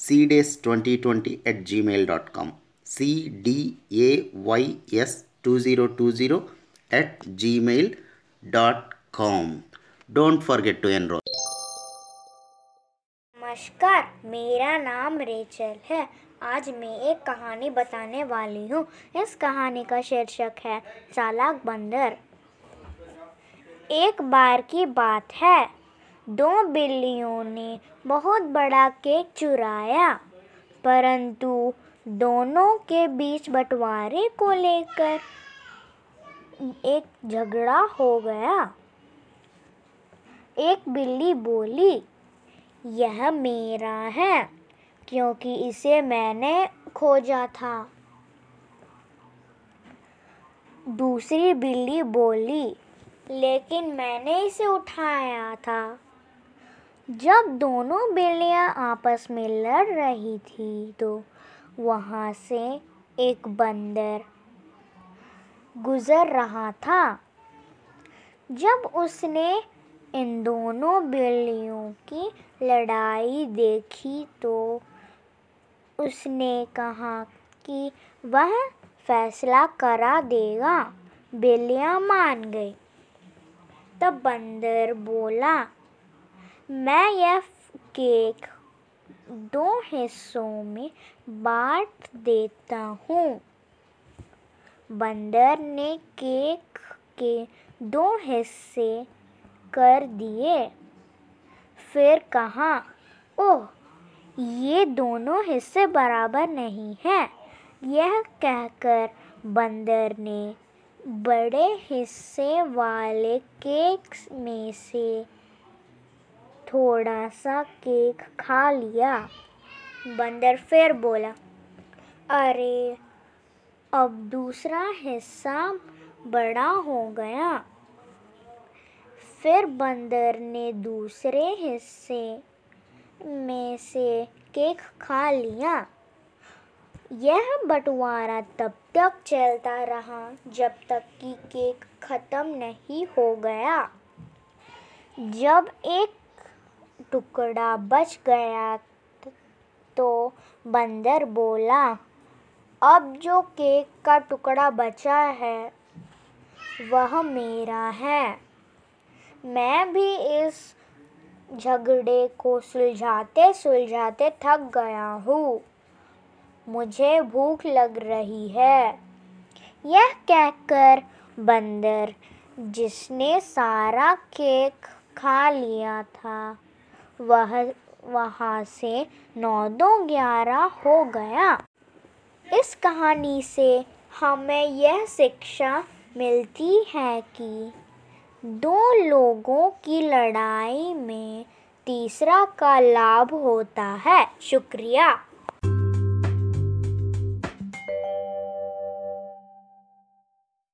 cdays2020 at gmail.com cdays2020 at gmail.com don't forget to enroll. नमस्कार, मेरा नाम Rachel है। आज मैं एक कहानी बताने वाली हूँ। इस कहानी का शीर्षक है, चालाक बंदर। एक बार की बात है। दो बिल्लियों ने बहुत बड़ा केक चुराया, परंतु दोनों के बीच बंटवारे को लेकर एक झगड़ा हो गया। एक बिल्ली बोली, यह मेरा है, क्योंकि इसे मैंने खोजा था। दूसरी बिल्ली बोली, लेकिन मैंने इसे उठाया था। जब दोनों बिल्लियाँ आपस में लड़ रही थी तो वहाँ से एक बंदर गुजर रहा था। जब उसने इन दोनों बिल्लियों की लड़ाई देखी तो उसने कहा कि वह फैसला करा देगा। बिल्लियाँ मान गई। तब बंदर बोला मैं यह केक दो हिस्सों में बांट देता हूँ। बंदर ने केक के दो हिस्से कर दिए। फिर कहा, ओह, ये दोनों हिस्से बराबर नहीं हैं। यह कहकर बंदर ने बड़े हिस्से वाले केक में से थोड़ा सा केक खा लिया। बंदर फिर बोला, अरे, अब दूसरा हिस्सा बड़ा हो गया। फिर बंदर ने दूसरे हिस्से में से केक खा लिया। यह बंटवारा तब तक चलता रहा जब तक कि केक खत्म नहीं हो गया। जब एक टुकड़ा बच गया तो बंदर बोला, अब जो केक का टुकड़ा बचा है, वह मेरा है। मैं भी इस झगड़े को सुलझाते सुलझाते थक गया हूँ। मुझे भूख लग रही है। यह कहकर बंदर, जिसने सारा केक खा लिया था वह, वहाँ से नौ दो ग्यारह हो गया। इस कहानी से हमें यह शिक्षा मिलती है कि दो लोगों की लड़ाई में तीसरा का लाभ होता है। शुक्रिया।